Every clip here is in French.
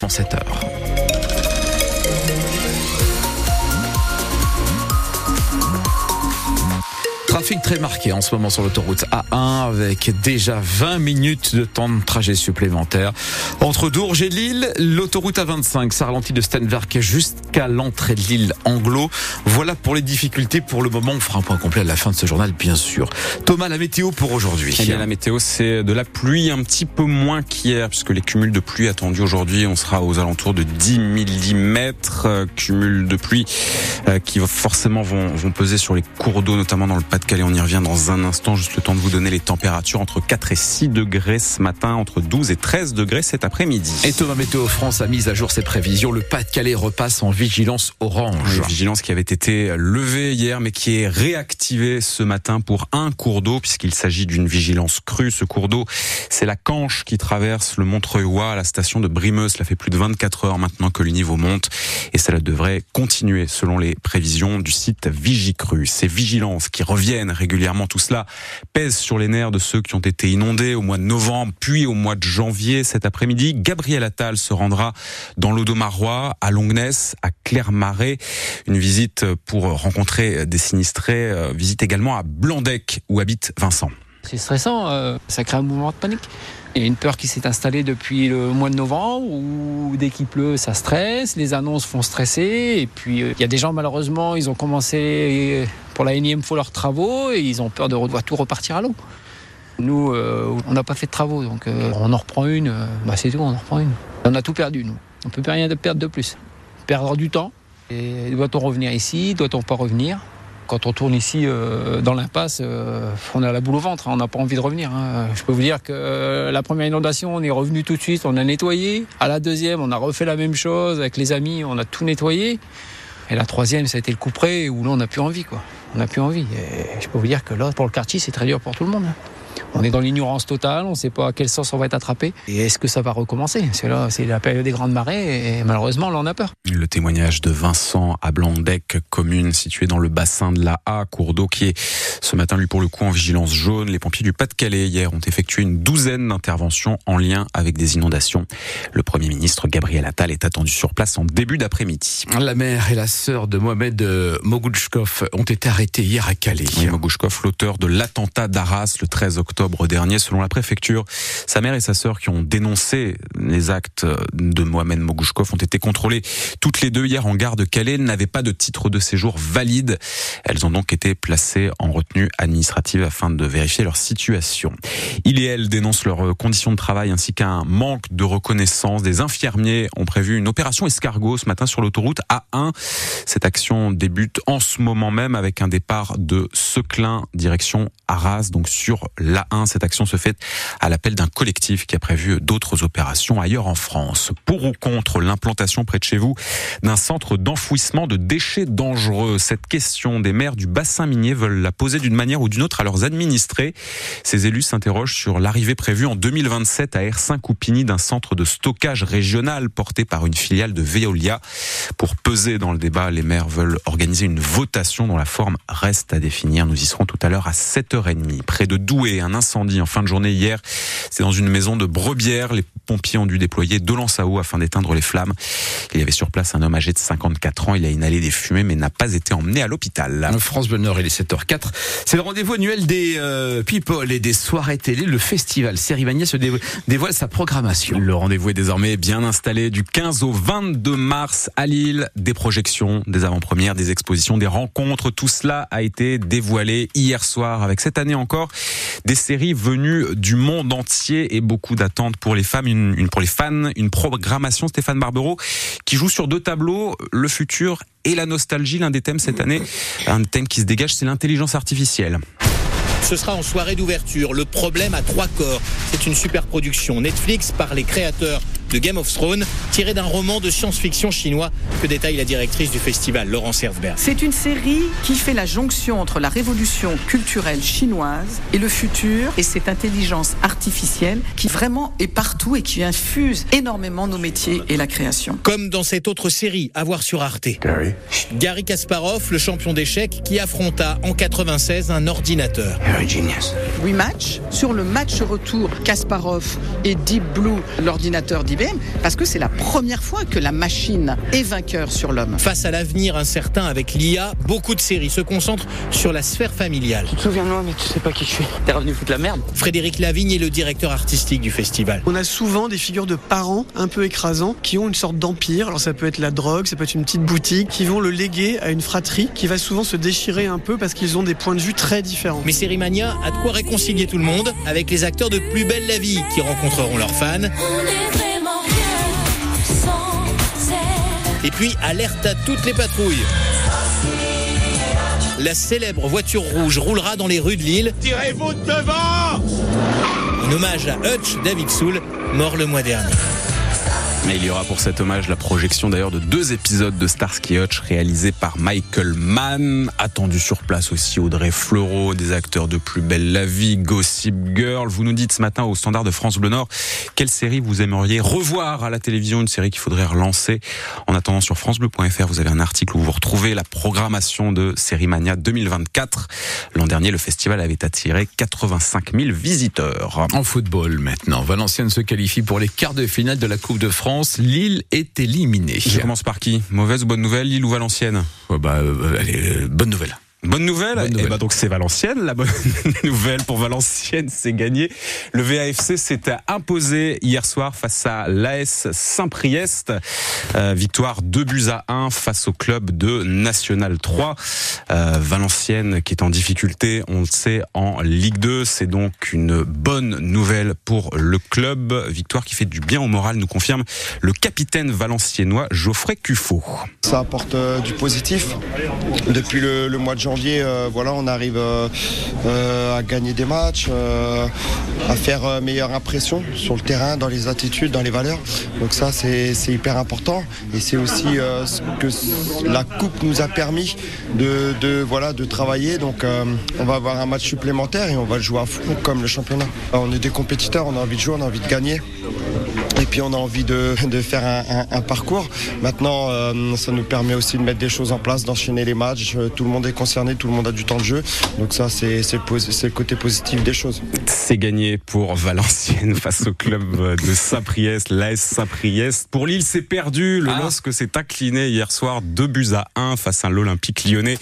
dans cette heure. Très marqué en ce moment sur l'autoroute A1 avec déjà 20 minutes de temps de trajet supplémentaire. Entre Dourges et Lille, l'autoroute A25 ça ralentit de Stenwerk jusqu'à l'entrée de l'île Anglo. Voilà pour les difficultés pour le moment. On fera un point complet à la fin de ce journal, bien sûr. Thomas, la météo pour aujourd'hui. Eh la météo, c'est de la pluie un petit peu moins qu'hier, puisque les cumuls de pluie attendus aujourd'hui, on sera aux alentours de 10 mm. Cumuls de pluie euh, qui forcément vont, vont peser sur les cours d'eau, notamment dans le pas On y revient dans un instant. Juste le temps de vous donner les températures entre 4 et 6 degrés ce matin, entre 12 et 13 degrés cet après-midi. Et Thomas Météo France a mis à jour ses prévisions. Le Pas-de-Calais repasse en vigilance orange. Une vigilance qui avait été levée hier, mais qui est réactivée ce matin pour un cours d'eau, puisqu'il s'agit d'une vigilance crue. Ce cours d'eau, c'est la Canche qui traverse le Montreuil à la station de Brimeux. Cela fait plus de 24 heures maintenant que le niveau monte, et cela devrait continuer selon les prévisions du site Vigicru. Ces vigilances qui reviennent régulièrement. Tout cela pèse sur les nerfs de ceux qui ont été inondés au mois de novembre, puis au mois de janvier. Cet après-midi, Gabriel Attal se rendra dans l'Audomarois, à Longness, à Clermarais. Une visite pour rencontrer des sinistrés. Euh, visite également à Blandec, où habite Vincent. C'est stressant, euh, ça crée un mouvement de panique. Il y a une peur qui s'est installée depuis le mois de novembre où dès qu'il pleut, ça stresse, les annonces font stresser. Et puis euh, il y a des gens, malheureusement, ils ont commencé pour la énième fois leurs travaux et ils ont peur de voir tout repartir à l'eau. Nous, euh, on n'a pas fait de travaux, donc euh, on en reprend une, bah, c'est tout, on en reprend une. On a tout perdu, nous. On ne peut plus rien perdre de plus. Perdre du temps. Et doit-on revenir ici Doit-on pas revenir? Quand on tourne ici euh, dans l'impasse, euh, on a la boule au ventre, hein, on n'a pas envie de revenir. Hein. Je peux vous dire que euh, la première inondation, on est revenu tout de suite, on a nettoyé. À la deuxième, on a refait la même chose avec les amis, on a tout nettoyé. Et la troisième, ça a été le coup où là, on n'a plus envie. On n'a plus envie. Je peux vous dire que là, pour le quartier, c'est très dur pour tout le monde. Hein. On est dans l'ignorance totale, on ne sait pas à quel sens on va être attrapé. Et est-ce que ça va recommencer? C'est là, c'est la période des grandes marées et malheureusement, là, on a peur. Le témoignage de Vincent à Blandec, commune située dans le bassin de la A, cours d'eau qui est ce matin, lui, pour le coup, en vigilance jaune. Les pompiers du Pas-de-Calais, hier, ont effectué une douzaine d'interventions en lien avec des inondations. Le Premier ministre Gabriel Attal est attendu sur place en début d'après-midi. La mère et la sœur de Mohamed euh, Mogouchkov ont été arrêtés hier à Calais. Oui, Mogouchkov, l'auteur de l'attentat d'Arras le 13 octobre octobre dernier, selon la préfecture. Sa mère et sa sœur qui ont dénoncé les actes de Mohamed Mogouchkov ont été contrôlées toutes les deux hier en gare de Calais, n'avaient pas de titre de séjour valide. Elles ont donc été placées en retenue administrative afin de vérifier leur situation. Il et elle dénoncent leurs conditions de travail ainsi qu'un manque de reconnaissance. Des infirmiers ont prévu une opération escargot ce matin sur l'autoroute A1. Cette action débute en ce moment même avec un départ de Seclin direction Arras, donc sur la cette action se fait à l'appel d'un collectif qui a prévu d'autres opérations ailleurs en France. Pour ou contre l'implantation près de chez vous d'un centre d'enfouissement de déchets dangereux? Cette question des maires du bassin minier veulent la poser d'une manière ou d'une autre à leurs administrés. Ces élus s'interrogent sur l'arrivée prévue en 2027 à R5-Coupigny d'un centre de stockage régional porté par une filiale de Veolia. Pour peser dans le débat, les maires veulent organiser une votation dont la forme reste à définir. Nous y serons tout à l'heure à 7h30. Près de Douai, un incendie en fin de journée hier. C'est dans une maison de Brebière. Les pompiers ont dû déployer deux lances à eau afin d'éteindre les flammes. Il y avait sur place un homme âgé de 54 ans. Il a inhalé des fumées mais n'a pas été emmené à l'hôpital. France Bonheur, il est 7h04. C'est le rendez-vous annuel des euh, people et des soirées télé. Le festival Sérimania se dévoile sa programmation. Le rendez-vous est désormais bien installé du 15 au 22 mars à Lille. Des projections, des avant-premières, des expositions, des rencontres. Tout cela a été dévoilé hier soir avec cette année encore des séries venues du monde entier et beaucoup d'attentes pour les femmes, une, pour les fans, une programmation Stéphane Barbero qui joue sur deux tableaux, le futur et la nostalgie. L'un des thèmes cette année, un thème qui se dégage, c'est l'intelligence artificielle. Ce sera en soirée d'ouverture. Le problème à trois corps. C'est une super production Netflix par les créateurs de Game of Thrones, tiré d'un roman de science-fiction chinois que détaille la directrice du festival, Laurence Herzberg. C'est une série qui fait la jonction entre la révolution culturelle chinoise et le futur et cette intelligence artificielle qui vraiment est partout et qui infuse énormément nos métiers et la création. Comme dans cette autre série, à voir sur Arte. Gary? Gary Kasparov, le champion d'échecs, qui affronta en 96 un ordinateur. Rematch sur le match retour Kasparov et Deep Blue, l'ordinateur Deep parce que c'est la première fois que la machine est vainqueur sur l'homme. Face à l'avenir incertain avec l'IA, beaucoup de séries se concentrent sur la sphère familiale. Tu te souviens de moi, mais tu sais pas qui je suis. T'es revenu foutre la merde. Frédéric Lavigne est le directeur artistique du festival. On a souvent des figures de parents un peu écrasants qui ont une sorte d'empire. Alors ça peut être la drogue, ça peut être une petite boutique, qui vont le léguer à une fratrie qui va souvent se déchirer un peu parce qu'ils ont des points de vue très différents. Mais Sérimania a de quoi réconcilier tout le monde avec les acteurs de Plus belle la vie qui rencontreront leurs fans. Et puis alerte à toutes les patrouilles. La célèbre voiture rouge roulera dans les rues de Lille. Tirez-vous devant En hommage à Hutch David Soul, mort le mois dernier. Il y aura pour cet hommage la projection d'ailleurs de deux épisodes de Starsky Hutch réalisés par Michael Mann. Attendu sur place aussi Audrey Fleurot, des acteurs de Plus belle la vie, Gossip Girl. Vous nous dites ce matin au standard de France Bleu Nord quelle série vous aimeriez revoir à la télévision, une série qu'il faudrait relancer. En attendant sur francebleu.fr, vous avez un article où vous retrouvez la programmation de Série Mania 2024. L'an dernier, le festival avait attiré 85 000 visiteurs. En football maintenant, Valenciennes se qualifie pour les quarts de finale de la Coupe de France. Lille est éliminée. Je commence par qui? Mauvaise ou bonne nouvelle, Lille ou Valenciennes? Ouais, bah, euh, allez, euh, bonne nouvelle. Bonne nouvelle, bonne nouvelle. Et bah donc c'est Valenciennes. La bonne nouvelle pour Valenciennes, c'est gagné. Le VAFC s'est imposé hier soir face à l'AS Saint-Priest. Euh, victoire 2 buts à 1 face au club de National 3. Euh, Valenciennes qui est en difficulté, on le sait, en Ligue 2. C'est donc une bonne nouvelle pour le club. Victoire qui fait du bien au moral, nous confirme le capitaine valenciennois Geoffrey Cuffot. Ça apporte euh, du positif. Depuis le, le mois de janvier, euh, voilà, on arrive euh, euh, à gagner des matchs, euh, à faire euh, meilleure impression sur le terrain, dans les attitudes, dans les valeurs. Donc ça, c'est hyper important. Et c'est aussi euh, ce que la Coupe nous a permis de, de voilà, de travailler. Donc on va avoir un match supplémentaire et on va le jouer à fond comme le championnat. On est des compétiteurs, on a envie de jouer, on a envie de gagner. Et puis on a envie de, de faire un, parcours. Maintenant, euh, ça nous permet aussi de mettre des choses en place, d'enchaîner les matchs. Tout le monde est concerné, tout le monde a du temps de jeu. Donc ça, c'est le côté positif des choses. C'est gagné pour Valenciennes face au club de Saint-Priest, l'AS Saint-Priest. Pour Lille, c'est perdu. Le ah. LOSC s'est incliné hier soir, deux buts à 1 face à l'Olympique lyonnais.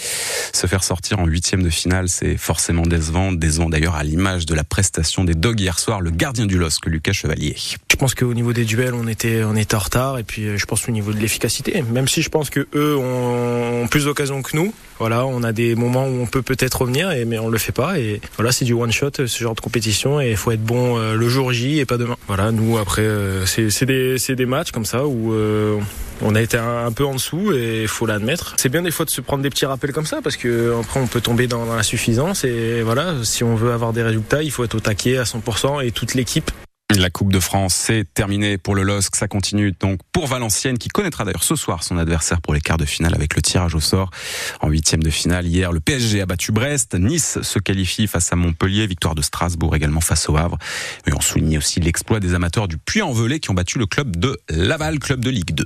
Se faire sortir en huitième de finale, c'est forcément décevant. Décevant d'ailleurs à l'image de la prestation des Dogs hier soir, le gardien du LOSC, Lucas Chevalier. Je pense qu'au niveau des duels, on était, on était en retard. Et puis, je pense au niveau de l'efficacité, même si je pense que eux ont plus d'occasions que nous. Voilà, on a des moments où on peut peut-être revenir, et, mais on le fait pas. Et voilà, c'est du one shot, ce genre de compétition, et il faut être bon euh, le jour J et pas demain. Voilà, nous après, euh, c'est des, des matchs comme ça où euh, on a été un, peu en dessous et il faut l'admettre. C'est bien des fois de se prendre des petits rappels comme ça parce que après on peut tomber dans, dans la suffisance et voilà, si on veut avoir des résultats, il faut être au taquet à 100% et toute l'équipe la Coupe de France, c'est terminé pour le LOSC. Ça continue donc pour Valenciennes qui connaîtra d'ailleurs ce soir son adversaire pour les quarts de finale avec le tirage au sort en huitième de finale. Hier, le PSG a battu Brest. Nice se qualifie face à Montpellier. Victoire de Strasbourg également face au Havre. Et on souligne aussi l'exploit des amateurs du Puy-en-Velay qui ont battu le club de Laval, club de Ligue 2.